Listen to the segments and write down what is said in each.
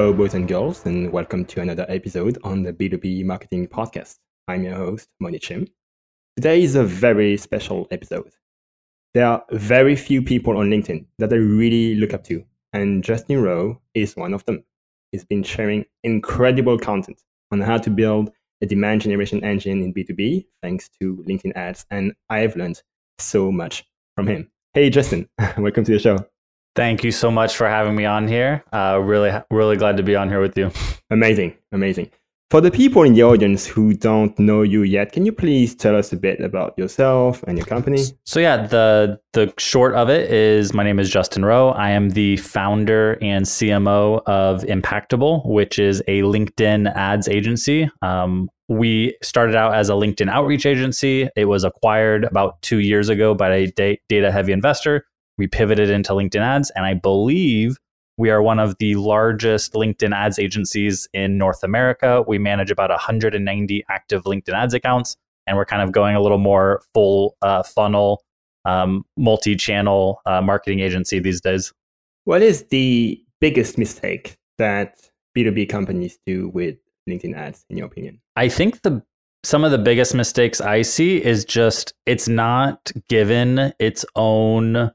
Hello, boys and girls, and welcome to another episode on the B2B Marketing Podcast. I'm your host, Mony Chim. Today is a very special episode. There are very few people on LinkedIn that I really look up to, and Justin Rowe is one of them. He's been sharing incredible content on how to build a demand generation engine in B2B thanks to LinkedIn ads, and I've learned so much from him. Hey, Justin, welcome to the show. Thank you so much for having me on here. Uh, really, really glad to be on here with you. Amazing, amazing. For the people in the audience who don't know you yet, can you please tell us a bit about yourself and your company? So yeah, the the short of it is my name is Justin Rowe. I am the founder and CMO of Impactable, which is a LinkedIn ads agency. Um, we started out as a LinkedIn outreach agency. It was acquired about two years ago by a data heavy investor. We pivoted into LinkedIn ads, and I believe we are one of the largest LinkedIn ads agencies in North America. We manage about 190 active LinkedIn ads accounts, and we're kind of going a little more full uh, funnel, um, multi channel uh, marketing agency these days. What is the biggest mistake that B2B companies do with LinkedIn ads, in your opinion? I think the some of the biggest mistakes I see is just it's not given its own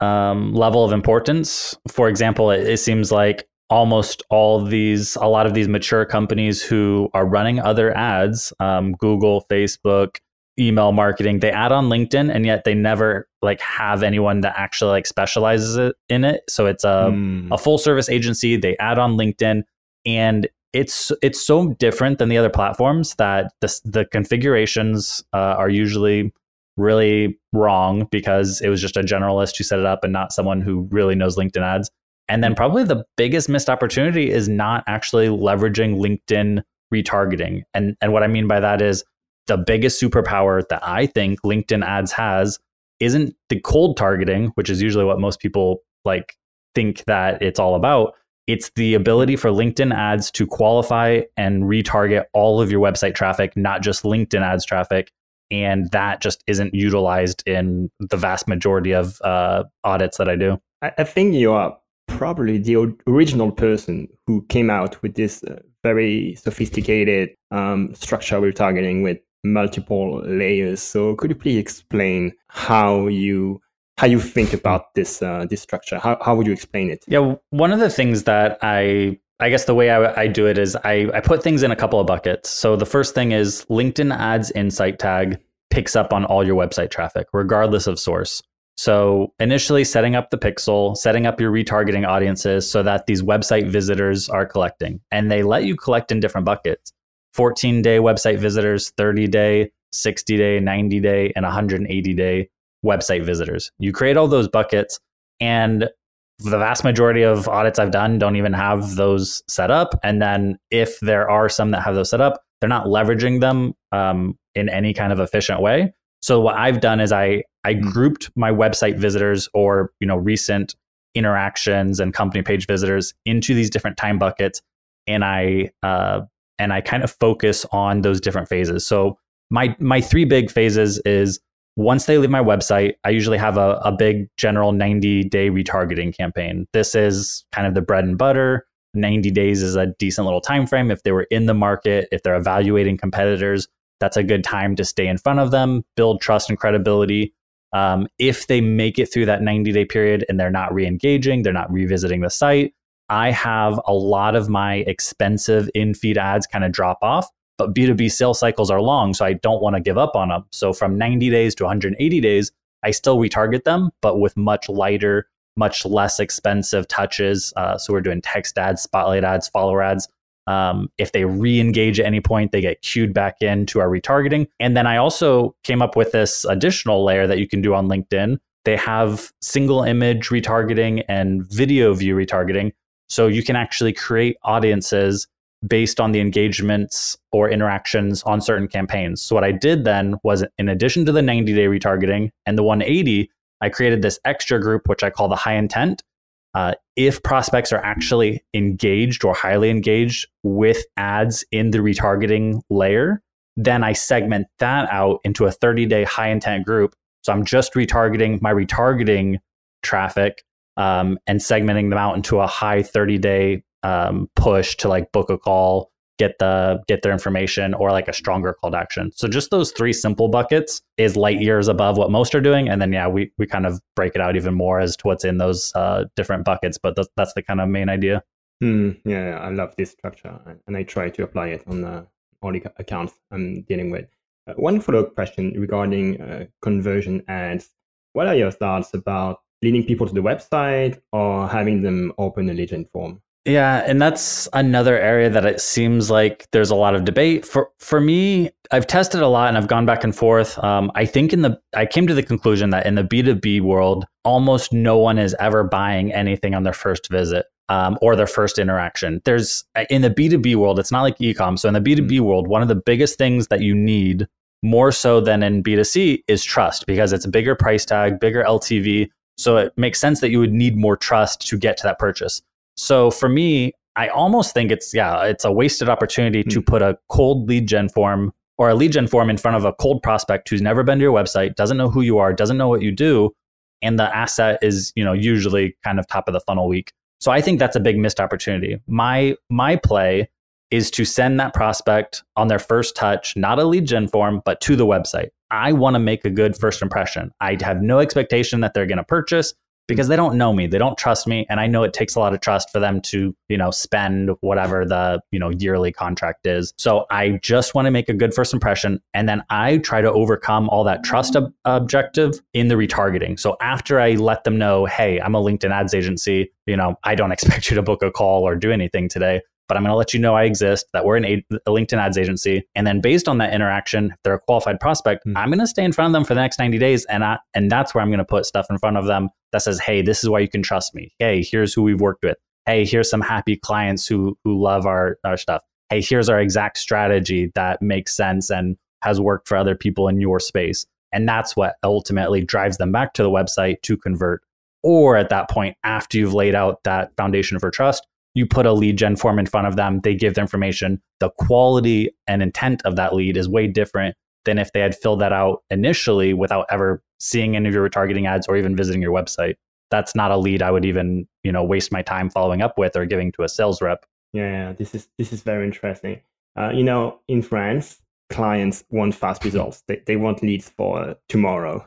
um, level of importance. For example, it, it seems like almost all these, a lot of these mature companies who are running other ads, um, Google, Facebook, email marketing, they add on LinkedIn, and yet they never like have anyone that actually like specializes it, in it. So it's a mm. a full service agency. They add on LinkedIn, and it's it's so different than the other platforms that the the configurations uh, are usually really wrong because it was just a generalist who set it up and not someone who really knows LinkedIn ads. And then probably the biggest missed opportunity is not actually leveraging LinkedIn retargeting. And and what I mean by that is the biggest superpower that I think LinkedIn ads has isn't the cold targeting, which is usually what most people like think that it's all about. It's the ability for LinkedIn ads to qualify and retarget all of your website traffic, not just LinkedIn ads traffic and that just isn't utilized in the vast majority of uh, audits that I do. I think you are probably the original person who came out with this uh, very sophisticated um, structure we're targeting with multiple layers. So could you please explain how you how you think about this uh, this structure? How how would you explain it? Yeah, one of the things that I I guess the way I, I, do it is I, I put things in a couple of buckets. So the first thing is LinkedIn ads insight tag picks up on all your website traffic, regardless of source. So initially setting up the pixel, setting up your retargeting audiences so that these website visitors are collecting. And they let you collect in different buckets 14 day website visitors, 30 day, 60 day, 90 day, and 180 day website visitors. You create all those buckets and the vast majority of audits I've done don't even have those set up. And then if there are some that have those set up, they're not leveraging them um, in any kind of efficient way. So what I've done is I I hmm. grouped my website visitors or you know recent interactions and company page visitors into these different time buckets, and I uh, and I kind of focus on those different phases. So my my three big phases is once they leave my website, I usually have a, a big general 90 day retargeting campaign. This is kind of the bread and butter. 90 days is a decent little time frame. If they were in the market, if they're evaluating competitors, that's a good time to stay in front of them, build trust and credibility. Um, if they make it through that 90 day period and they're not re engaging, they're not revisiting the site, I have a lot of my expensive in feed ads kind of drop off but B2B sales cycles are long, so I don't want to give up on them. So from 90 days to 180 days, I still retarget them, but with much lighter, much less expensive touches. Uh, so we're doing text ads, spotlight ads, follower ads. Um, if they re-engage at any point, they get queued back into our retargeting. And then I also came up with this additional layer that you can do on LinkedIn. They have single image retargeting and video view retargeting. So you can actually create audiences based on the engagements or interactions on certain campaigns. So what I did then was in addition to the 90 day retargeting and the 180, I created this extra group, which I call the high intent. Uh, if prospects are actually engaged or highly engaged with ads in the retargeting layer, then I segment that out into a 30 day high intent group. So I'm just retargeting my retargeting traffic um, and segmenting them out into a high 30 day um, push to like book a call get the get their information or like a stronger call to action. So just those three simple buckets is light years above what most are doing and then yeah we, we kind of break it out even more as to what's in those uh, different buckets but th- that's the kind of main idea. Hmm. yeah i love this structure and i try to apply it on the all the accounts i'm dealing with. Uh, one follow-up question regarding uh, conversion ads. What are your thoughts about leading people to the website or having them open a lead form yeah, and that's another area that it seems like there's a lot of debate. For for me, I've tested a lot and I've gone back and forth. Um, I think in the I came to the conclusion that in the B two B world, almost no one is ever buying anything on their first visit. Um, or their first interaction. There's in the B2B world, it's not like ecom. So in the B2B mm-hmm. world, one of the biggest things that you need more so than in B2C is trust because it's a bigger price tag, bigger LTV. So it makes sense that you would need more trust to get to that purchase. So for me, I almost think it's yeah, it's a wasted opportunity mm. to hmm. put a cold lead gen form or a lead gen form in front of a cold prospect who's never been to your website, doesn't know who you are, doesn't know what you do, and the asset is, you know, usually kind of top of the funnel weak. So I think that's a big missed opportunity. My my play is to send that prospect on their first touch, not a lead gen form, but to the website. I want to make a good first impression. I have no expectation that they're going to purchase because they don't know me. They don't trust me and i know it takes a lot of trust for them to you know spend whatever the you know yearly contract is. So i just want to make a good first impression and then i try to overcome all that trust ob- objective in the retargeting. So after i let them know hey i'm a linkedin ads agency you know i don't expect you to book a call or do anything today but I'm going to let you know I exist, that we're an a, a LinkedIn ads agency. And then based on that interaction, if they're a qualified prospect, mm-hmm. I'm going to stay in front of them for the next 90 days. And I, and that's where I'm going to put stuff in front of them that says, Hey, this is why you can trust me. Hey, here's who we've worked with. Hey, here's some happy clients who, who love our, our stuff. Hey, here's our exact strategy that makes sense and has worked for other people in your space. And that's what ultimately drives them back to the website to convert. Or at that point, after you've laid out that foundation for trust, you put a lead gen form in front of them, they give the information. The quality and intent of that lead is way different than if they had filled that out initially without ever seeing any of your retargeting ads or even visiting your website. That's not a lead I would even, you know, waste my time following up with or giving to a sales rep. Yeah, this is this is very interesting. Uh, you know, in France, clients want fast results. They they want leads for tomorrow.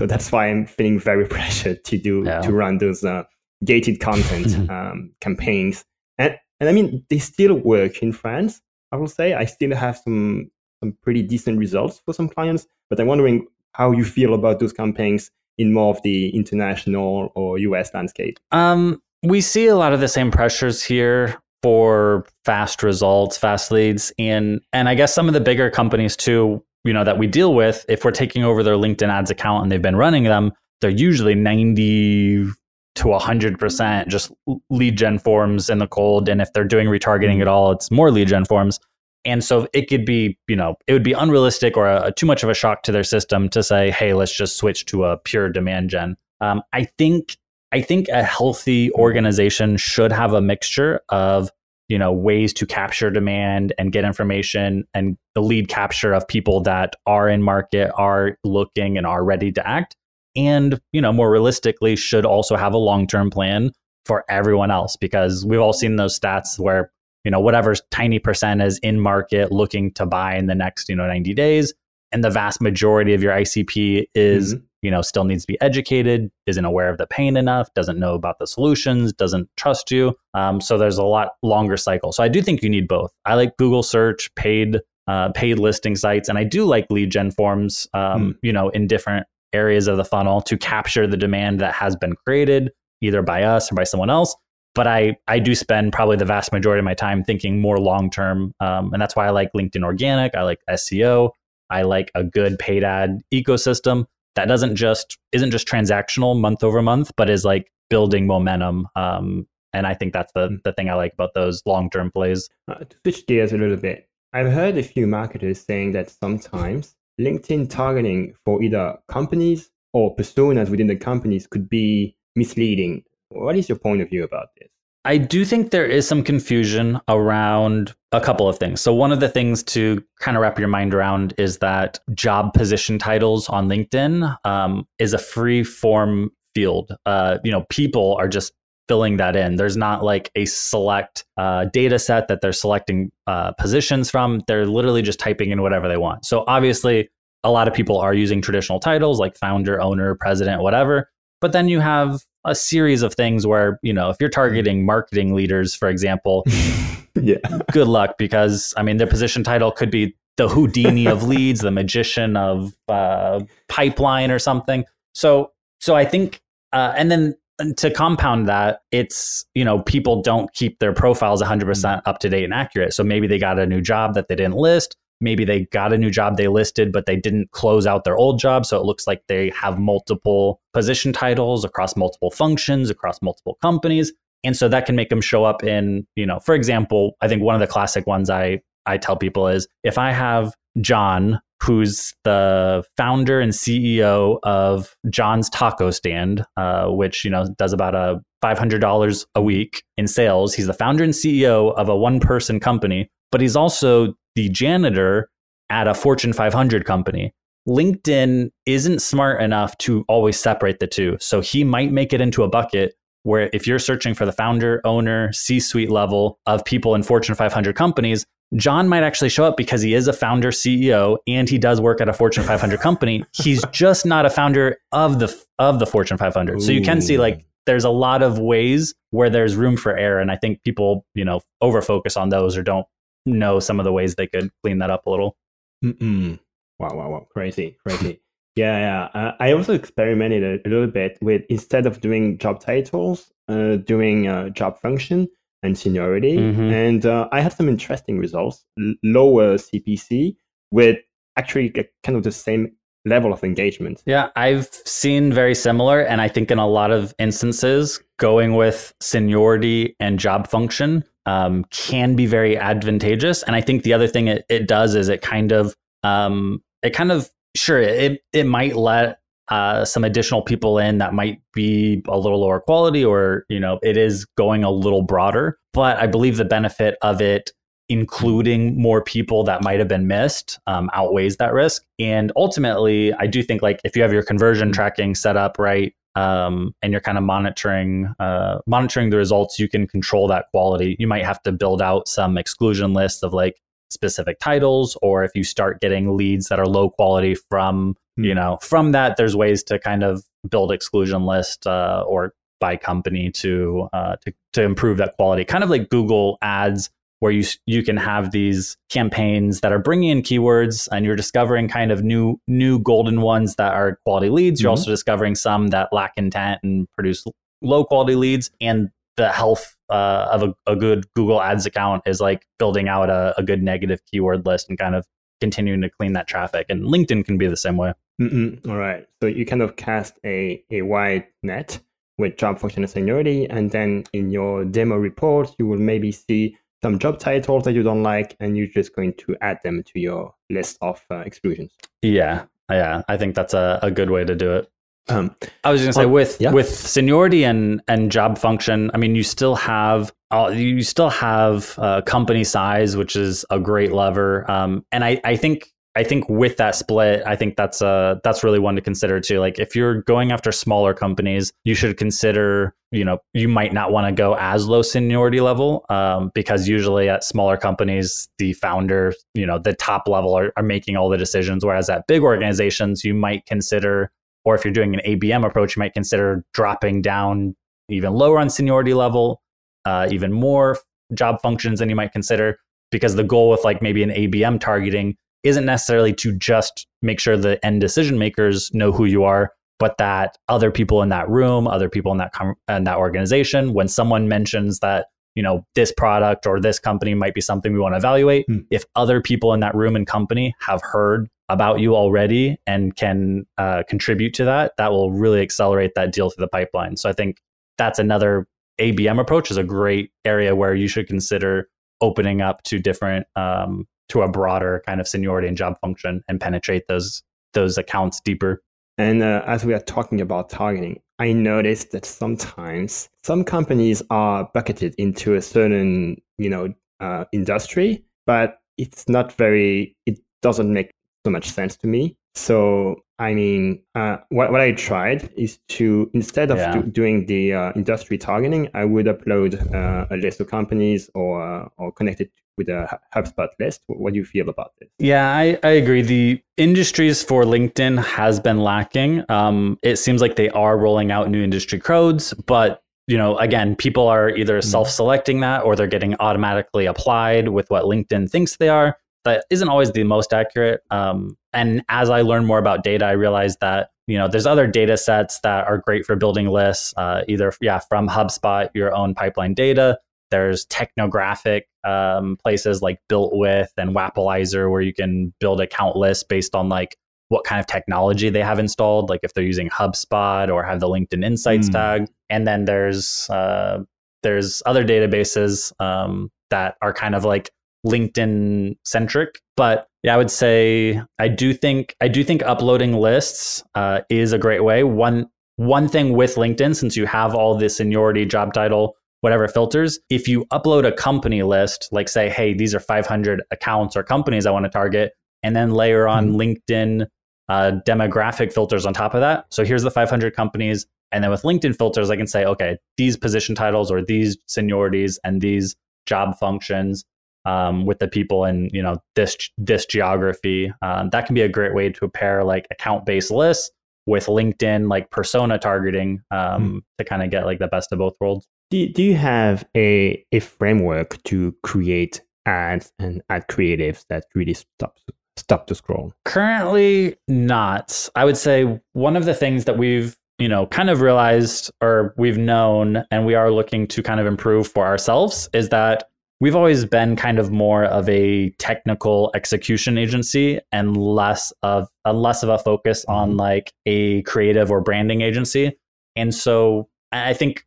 So that's why I'm feeling very pressured to do yeah. to run those uh, gated content um, campaigns. And, and I mean, they still work in France. I will say I still have some some pretty decent results for some clients, but I'm wondering how you feel about those campaigns in more of the international or US landscape. Um, we see a lot of the same pressures here for fast results, fast leads, and and I guess some of the bigger companies too, you know, that we deal with, if we're taking over their LinkedIn ads account and they've been running them, they're usually 90 to 100% just lead gen forms in the cold. And if they're doing retargeting at all, it's more lead gen forms. And so it could be, you know, it would be unrealistic or a, too much of a shock to their system to say, hey, let's just switch to a pure demand gen. Um, I think I think a healthy organization should have a mixture of you know ways to capture demand and get information and the lead capture of people that are in market are looking and are ready to act and you know more realistically should also have a long-term plan for everyone else because we've all seen those stats where you know whatever tiny percent is in market looking to buy in the next you know 90 days and the vast majority of your ICP is mm-hmm. you know still needs to be educated isn't aware of the pain enough doesn't know about the solutions doesn't trust you um, so there's a lot longer cycle so I do think you need both I like Google search paid uh, paid listing sites and I do like lead gen forms um, mm. you know in different areas of the funnel to capture the demand that has been created either by us or by someone else. But I, I do spend probably the vast majority of my time thinking more long term um, and that's why i like linkedin organic i like seo i like a good paid ad ecosystem that doesn't just isn't just transactional month over month but is like building momentum um, and i think that's the, the thing i like about those long term plays. Uh, to switch gears a little bit i've heard a few marketers saying that sometimes LinkedIn targeting for either companies or personas within the companies could be misleading. What is your point of view about this? I do think there is some confusion around a couple of things. So, one of the things to kind of wrap your mind around is that job position titles on LinkedIn um, is a free form field. Uh, you know, people are just filling that in. There's not like a select uh, data set that they're selecting uh, positions from. They're literally just typing in whatever they want. So obviously, a lot of people are using traditional titles like founder, owner, president, whatever. But then you have a series of things where, you know, if you're targeting marketing leaders, for example, yeah. good luck because, I mean, their position title could be the Houdini of leads, the magician of uh, pipeline or something. So, so I think, uh, and then to compound that, it's, you know, people don't keep their profiles 100% up to date and accurate. So maybe they got a new job that they didn't list maybe they got a new job they listed, but they didn't close out their old job. So it looks like they have multiple position titles across multiple functions, across multiple companies. And so that can make them show up in, you know, for example, I think one of the classic ones I, I tell people is if I have John, who's the founder and CEO of John's Taco Stand, uh, which, you know, does about a $500 a week in sales. He's the founder and CEO of a one person company, but he's also the janitor at a Fortune 500 company. LinkedIn isn't smart enough to always separate the two. So he might make it into a bucket where if you're searching for the founder, owner, C suite level of people in Fortune 500 companies, John might actually show up because he is a founder CEO and he does work at a Fortune 500 company. He's just not a founder of the of the Fortune 500. Ooh. So you can see like there's a lot of ways where there's room for error and I think people, you know, over focus on those or don't know some of the ways they could clean that up a little. Mm-mm. Wow, wow, wow. Crazy, crazy. yeah, yeah. Uh, I also experimented a, a, little bit with instead of doing job titles, uh, doing uh, job function and seniority. Mm-hmm. And uh, I had some interesting results, L- lower CPC with actually kind of the same level of engagement. Yeah, I've seen very similar. And I think in a lot of instances, going with seniority and job function um, can be very advantageous. And I think the other thing it, it does is it kind of um, it kind of sure it it might let uh, some additional people in that might be a little lower quality or you know it is going a little broader. But I believe the benefit of it including more people that might have been missed um, outweighs that risk. And ultimately, I do think like if you have your conversion mm-hmm. tracking set up right, um, and you're kind of monitoring uh, monitoring the results, you can control that quality. You might have to build out some exclusion lists of like specific titles, or if you start getting leads that are low quality from mm. you know from that, there's ways to kind of build exclusion list uh, or by company to uh, to to improve that quality. Kind of like Google Ads where you you can have these campaigns that are bringing in keywords and you're discovering kind of new new golden ones that are quality leads. You're mm-hmm. also discovering some that lack intent and produce low quality leads. And the health uh, of a, a, good Google Ads account is like building out a, a, good negative keyword list and kind of continuing to clean that traffic. And LinkedIn can be the same way. Mm-mm. All right. So you kind of cast a, a wide net with job function and seniority. And then in your demo report, you will maybe see some job titles that you don't like, and you're just going to add them to your list of uh, exclusions. Yeah, yeah, I think that's a, a good way to do it. Um, I was going to say with yeah. with seniority and and job function. I mean, you still have uh, you still have uh, company size, which is a great lever. Um, and I I think I think with that split, I think that's uh that's really one to consider too. Like if you're going after smaller companies, you should consider, you know, you might not want to go as low seniority level um, because usually at smaller companies, the founder, you know, the top level are, are making all the decisions. Whereas at big organizations, you might consider, or if you're doing an ABM approach, you might consider dropping down even lower on seniority level, uh, even more job functions than you might consider because the goal with like maybe an ABM targeting isn't necessarily to just make sure the end decision makers know who you are, but that other people in that room, other people in that com- in that organization, when someone mentions that you know this product or this company might be something we want to evaluate, hmm. if other people in that room and company have heard about you already and can uh, contribute to that, that will really accelerate that deal through the pipeline. So I think that's another ABM approach is a great area where you should consider opening up to different um, to a broader kind of seniority and job function and penetrate those those accounts deeper. And uh, as we are talking about targeting, I noticed that sometimes some companies are bucketed into a certain, you know, uh, industry, but it's not very. It doesn't make so much sense to me. So I mean, uh, what, what I tried is to, instead of Yeah. do, doing the uh, industry targeting, I would upload uh, a list of companies or, or connect it with a HubSpot list. What, do you feel about this? Yeah, I, I agree. The industries for LinkedIn has been lacking. Um, it seems like they are rolling out new industry codes, but you know, again, people are either Mhm. self-selecting that or they're getting automatically applied with what LinkedIn thinks they are. That isn't always the most accurate. Um, and as I learn more about data, I realize that you know there's other data sets that are great for building lists. Uh, either yeah, from HubSpot, your own pipeline data. There's technographic um, places like Built With and Wappalyzer where you can build account lists based on like what kind of technology they have installed, like if they're using HubSpot or have the LinkedIn Insights Hmm. tag. And then there's uh, there's other databases um, that are kind of like LinkedIn centric. But yeah, I would say I do think I do think uploading lists uh, is a great way. One one thing with LinkedIn, since you have all the seniority, job title, whatever filters, if you upload a company list, like say, hey, these are 500 accounts or companies I want to target, and then layer on LinkedIn uh, demographic filters on top of that. So here's the 500 companies. And then with LinkedIn filters, I can say, okay, these position titles or these seniorities and these job functions um, with the people in you know this this geography. Um, that can be a great way to pair like account based lists with LinkedIn like persona targeting um, to kind of get like the best of both worlds. Do, do you have a, a framework to create ads and ad creatives that really stop, stop to scroll? Currently, not. I would say one of the things that we've you know kind of realized or we've known and we are looking to kind of improve for ourselves is that we've always been kind of more of a technical execution agency and less of a less of a focus on mm-hmm. like a creative or branding agency and so i think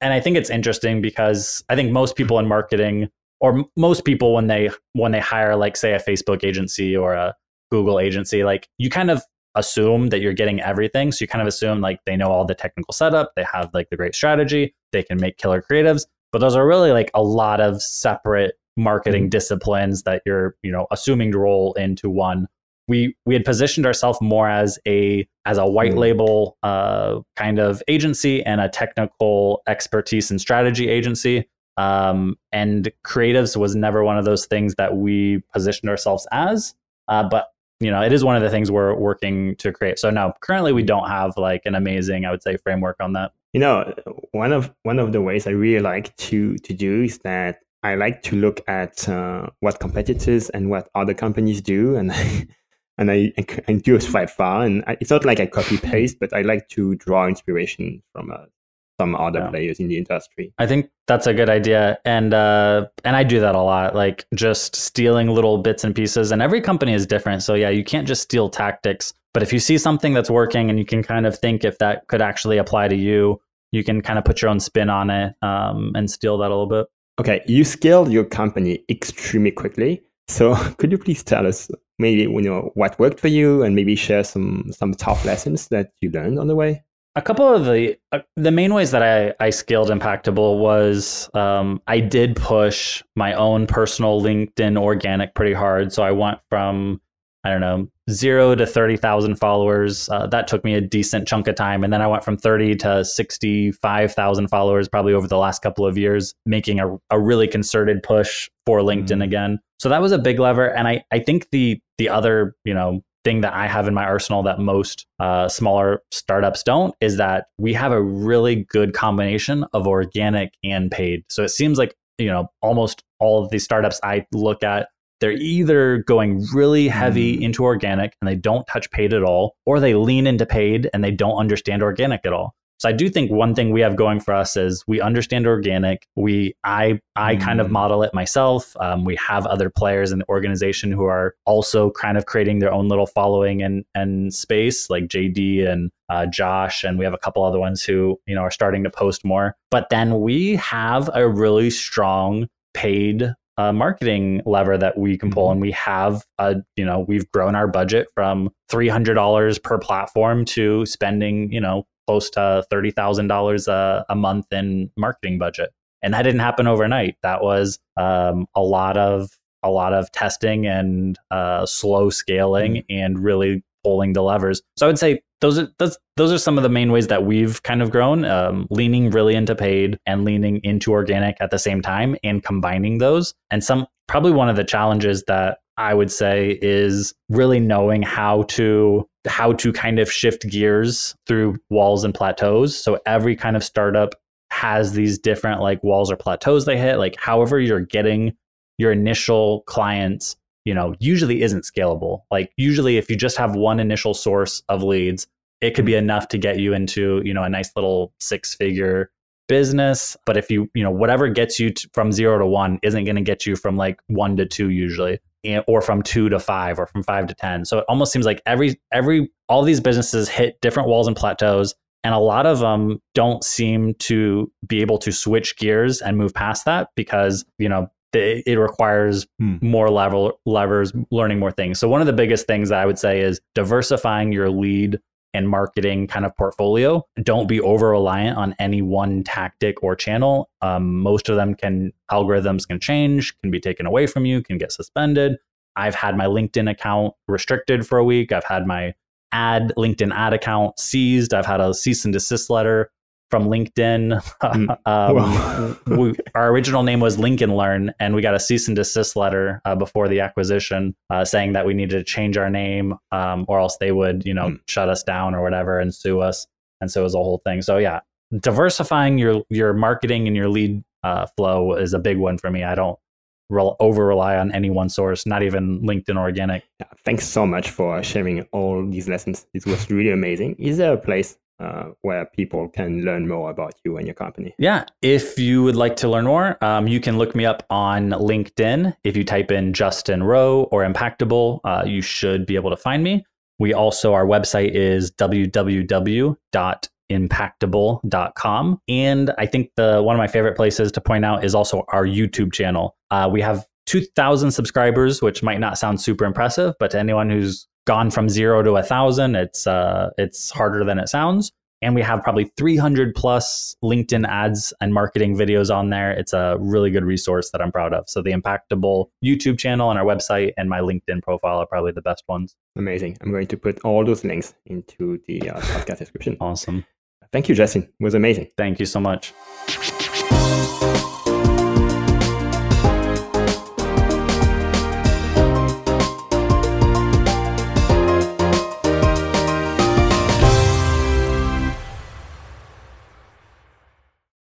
and i think it's interesting because i think most people in marketing or most people when they when they hire like say a facebook agency or a google agency like you kind of assume that you're getting everything. So you kind of assume like they know all the technical setup they have like the great strategy they can make killer creatives. But those are really like a lot of separate marketing mm-hmm. disciplines that you're you know assuming to roll into one we we had positioned ourselves more as a as a white Mm. label uh, kind of agency and a technical expertise and strategy agency. Um, and creatives was never one of those things that we positioned ourselves as. Uh, but you know it is one of the things we're working to create. So no currently we don't have like an amazing i would say framework on that. You know, one of one of the ways I really like to to do is that I like to look at uh, what competitors and what other companies do, and and I, I do a swipe file, and I, it's not like I copy paste, but I like to draw inspiration from uh, some other Yeah. players in the industry. I think that's a good idea, and uh, and I do that a lot, like just stealing little bits and pieces. And every company is different, so yeah, you can't just steal tactics. But if you see something that's working, and you can kind of think if that could actually apply to you, you can kind of put your own spin on it um, and steal that a little bit. Okay, you scaled your company extremely quickly. So could you please tell us maybe you know what worked for you, and maybe share some some tough lessons that you learned on the way? A couple of the uh, the main ways that I, I scaled Impactable was um, I did push my own personal LinkedIn organic pretty hard. So I went from I don't know zero to thirty thousand followers. Uh, that took me a decent chunk of time, and then I went from thirty to sixty five thousand followers probably over the last couple of years, making a, a really concerted push for LinkedIn Mhm. again. So that was a big lever, and I I think the the other you know thing that I have in my arsenal that most uh, smaller startups don't is that we have a really good combination of organic and paid. So it seems like you know almost all of these startups I look at they're either going really heavy Mm. into organic and they don't touch paid at all, or they lean into paid and they don't understand organic at all. So I do think one thing we have going for us is we understand organic. We I I kind of Mm. model it myself. Um, we have other players in the organization who are also kind of creating their own little following and and space, like JD and uh, Josh, and we have a couple other ones who you know are starting to post more. But then we have a really strong paid uh, marketing lever that we can pull, Mhm. and we have a you know we've grown our budget from three hundred dollars per platform to spending you know close to thirty thousand dollars a month in marketing budget, and that didn't happen overnight. That was um, a lot of a lot of testing and uh, slow scaling, and really pulling the levers. So I would say those are those, those are some of the main ways that we've kind of grown, um, leaning really into paid and leaning into organic at the same time and combining those. And some probably one of the challenges that I would say is really knowing how to how to kind of shift gears through walls and plateaus. So every kind of startup has these different like walls or plateaus they hit. Like however you're getting your initial clients, you know, usually isn't scalable. Like usually if you just have one initial source of leads, it could be mm-hmm. enough to get you into, you know, a nice little six figure business. But if you, you know, whatever gets you t- from zero to one isn't going to get you from like one to two usually or from two to five or from five to 10. So it almost seems like every, every, all these businesses hit different walls and plateaus. And a lot of them don't seem to be able to switch gears and move past that because, you know, it requires hmm. more level levers, learning more things. So one of the biggest things that I would say is diversifying your lead and marketing kind of portfolio. Don't be over reliant on any one tactic or channel. Um, most of them can algorithms can change, can be taken away from you, can get suspended. I've had my LinkedIn account restricted for a week. I've had my ad LinkedIn ad account seized. I've had a cease and desist letter from LinkedIn. Mm. um, we, our original name was Lincoln Learn, and we got a cease and desist letter uh, before the acquisition uh, saying that we needed to change our name, um, or else they would, you know, mm. shut us down or whatever and sue us. And so it was a whole thing. So yeah, diversifying your your marketing and your lead uh, flow is a big one for me. I don't re- over rely on any one source, not even LinkedIn organic. Yeah, thanks so much for sharing all these lessons. It was really amazing. Is there a place uh, where people can learn more about you and your company. Yeah. If you would like to learn more, um, you can look me up on LinkedIn. If you type in Justin Rowe or Impactable, uh, you should be able to find me. We also, our website is www.impactable.com. And I think the one of my favorite places to point out is also our YouTube channel. Uh, we have 2,000 subscribers, which might not sound super impressive, but to anyone who's gone from zero to a thousand. It's uh, it's harder than it sounds. And we have probably 300 plus LinkedIn ads and marketing videos on there. It's a really good resource that I'm proud of. So the Impactable YouTube channel and our website and my LinkedIn profile are probably the best ones. Amazing. I'm going to put all those links into the uh, podcast description. Awesome. Thank you, Justin. It was amazing. Thank you so much.